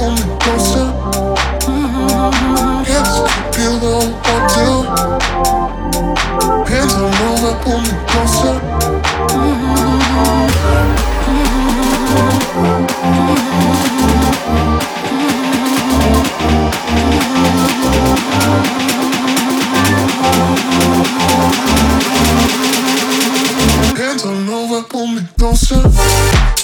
pulling closer. Mm-hmm. Hands over, closer. Hands on over, pull me closer.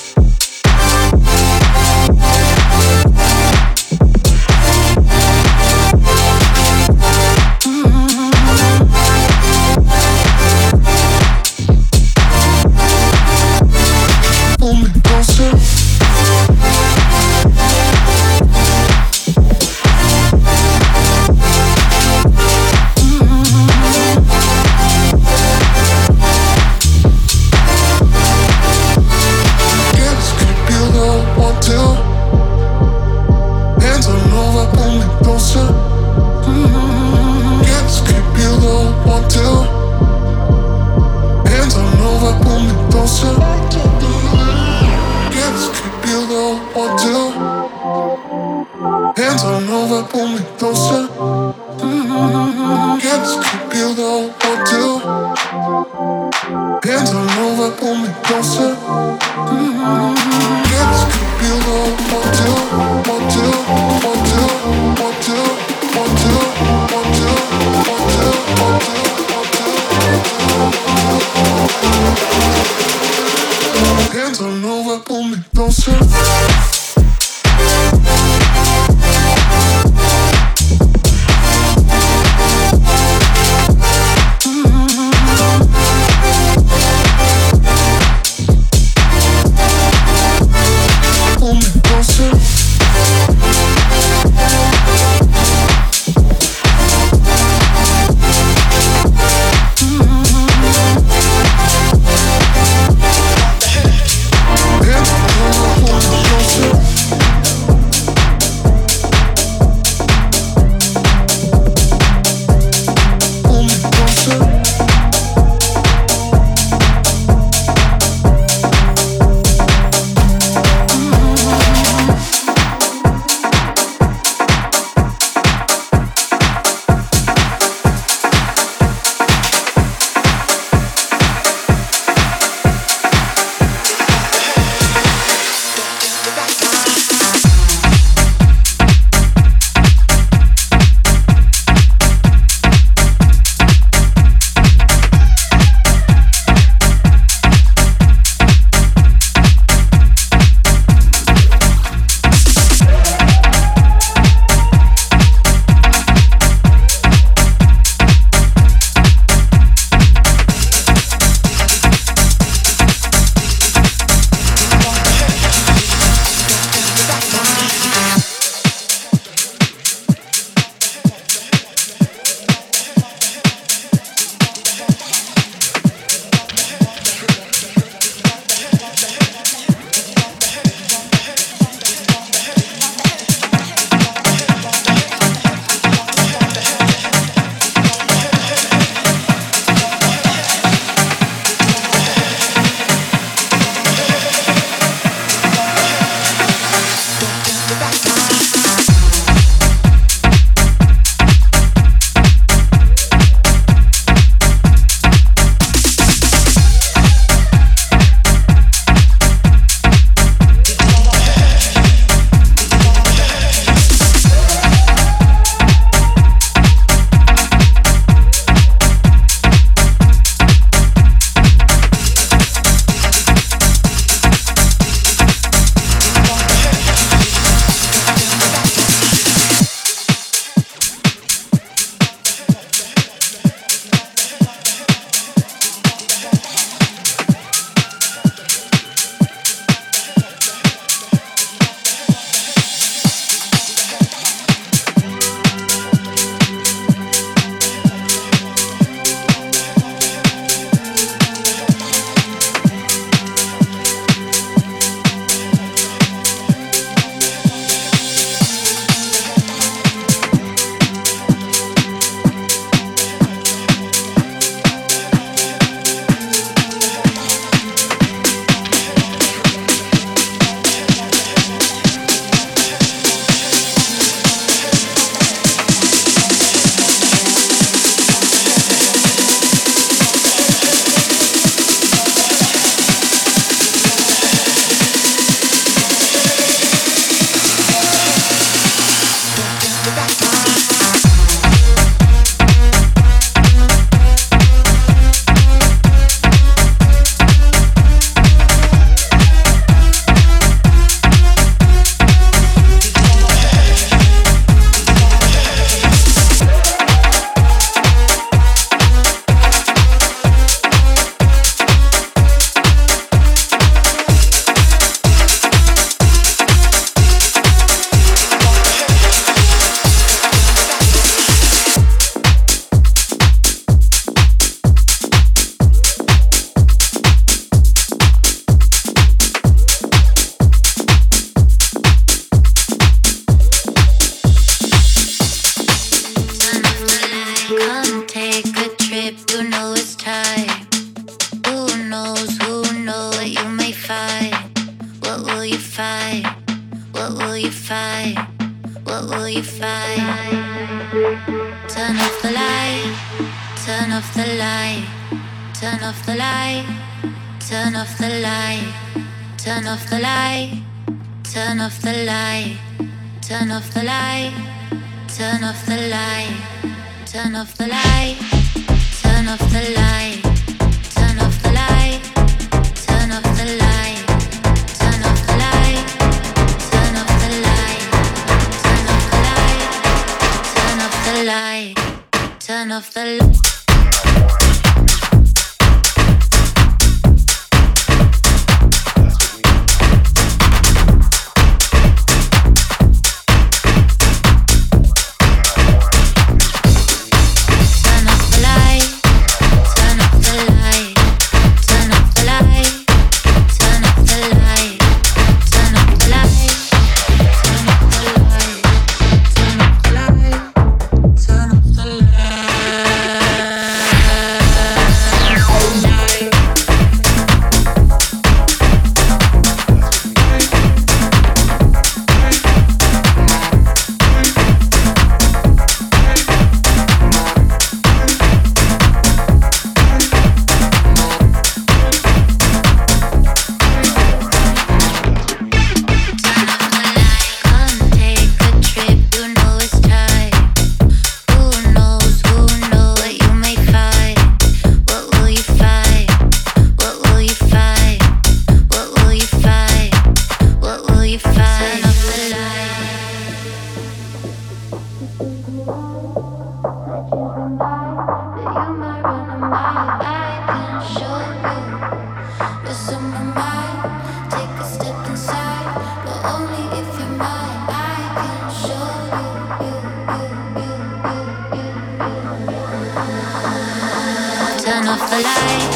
alive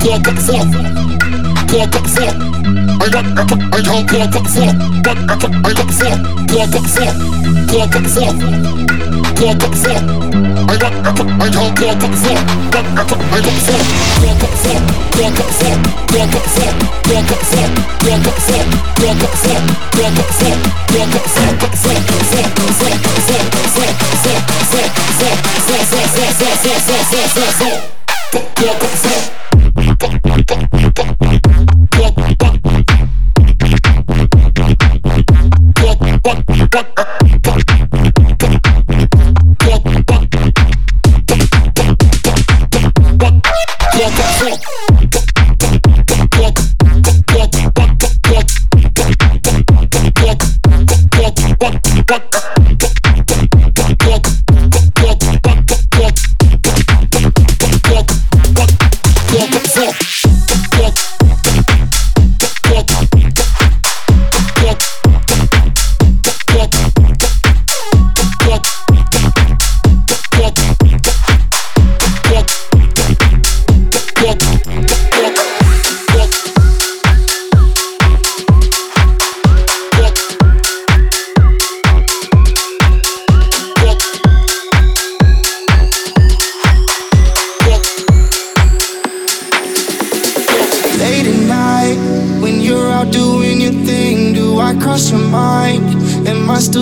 block up four. Block up four. I got up, I got block up four. Got up, I got four. Block up four. Block up four. Block up four. I got up, I got block up four. Got up, I got four. Block up four. Block up four. Block up four. Block up four. Block up four. Block up four. Block up four. Block up four. Block up four. Block up four. Block up four. Block up four. Block up four. Block up four. Block up four. Block up four. Block up four. What the?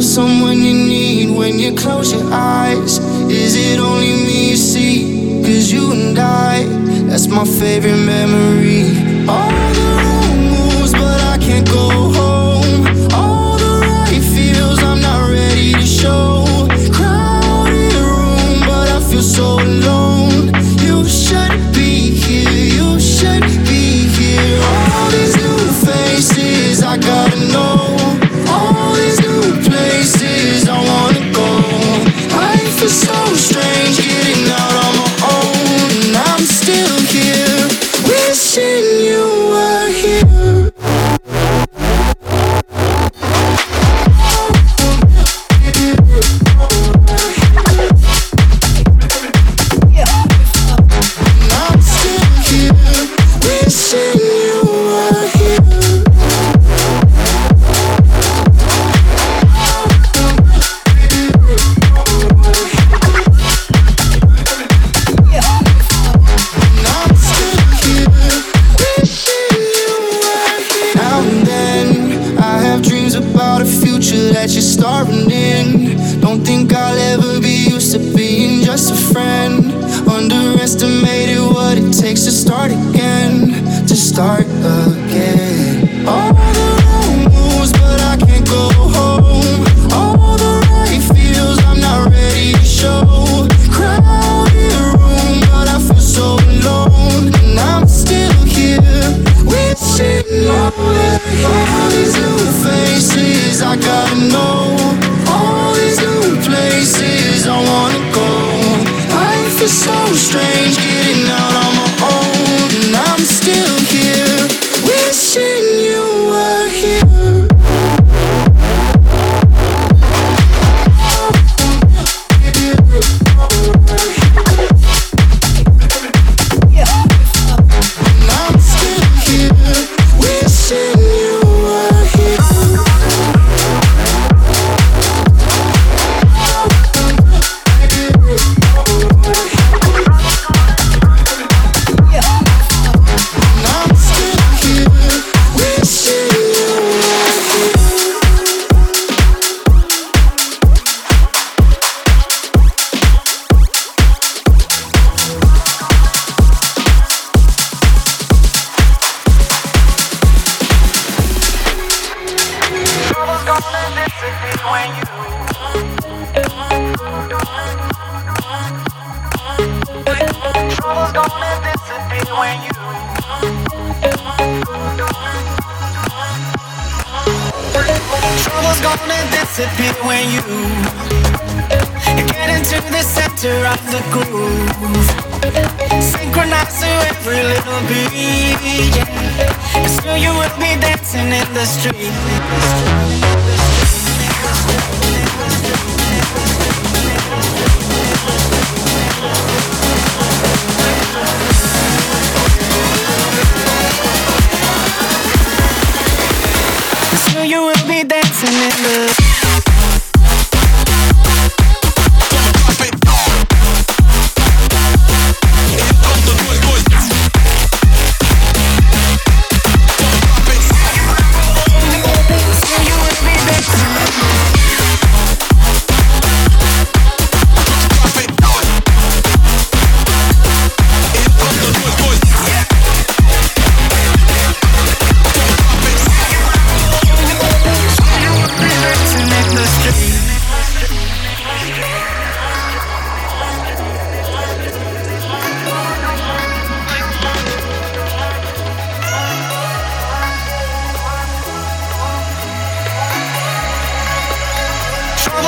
still someone you need when you close your eyes. Is it only me you see? Cause you and I, that's my favorite memory. All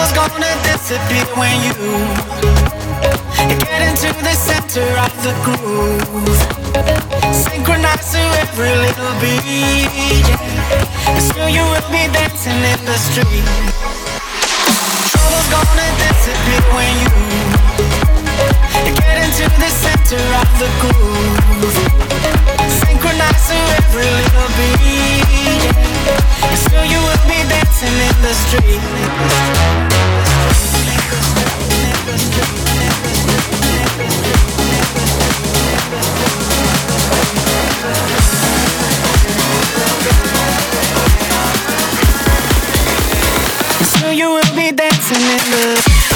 is gonna disappear when you get into the center of the groove. Synchronize to every little beat. And soon you will be dancing in the street. Trouble's gonna disappear when you. Get into the center of the groove. Every little beat. And soon you will be dancing in the street. Soon you will be dancing in the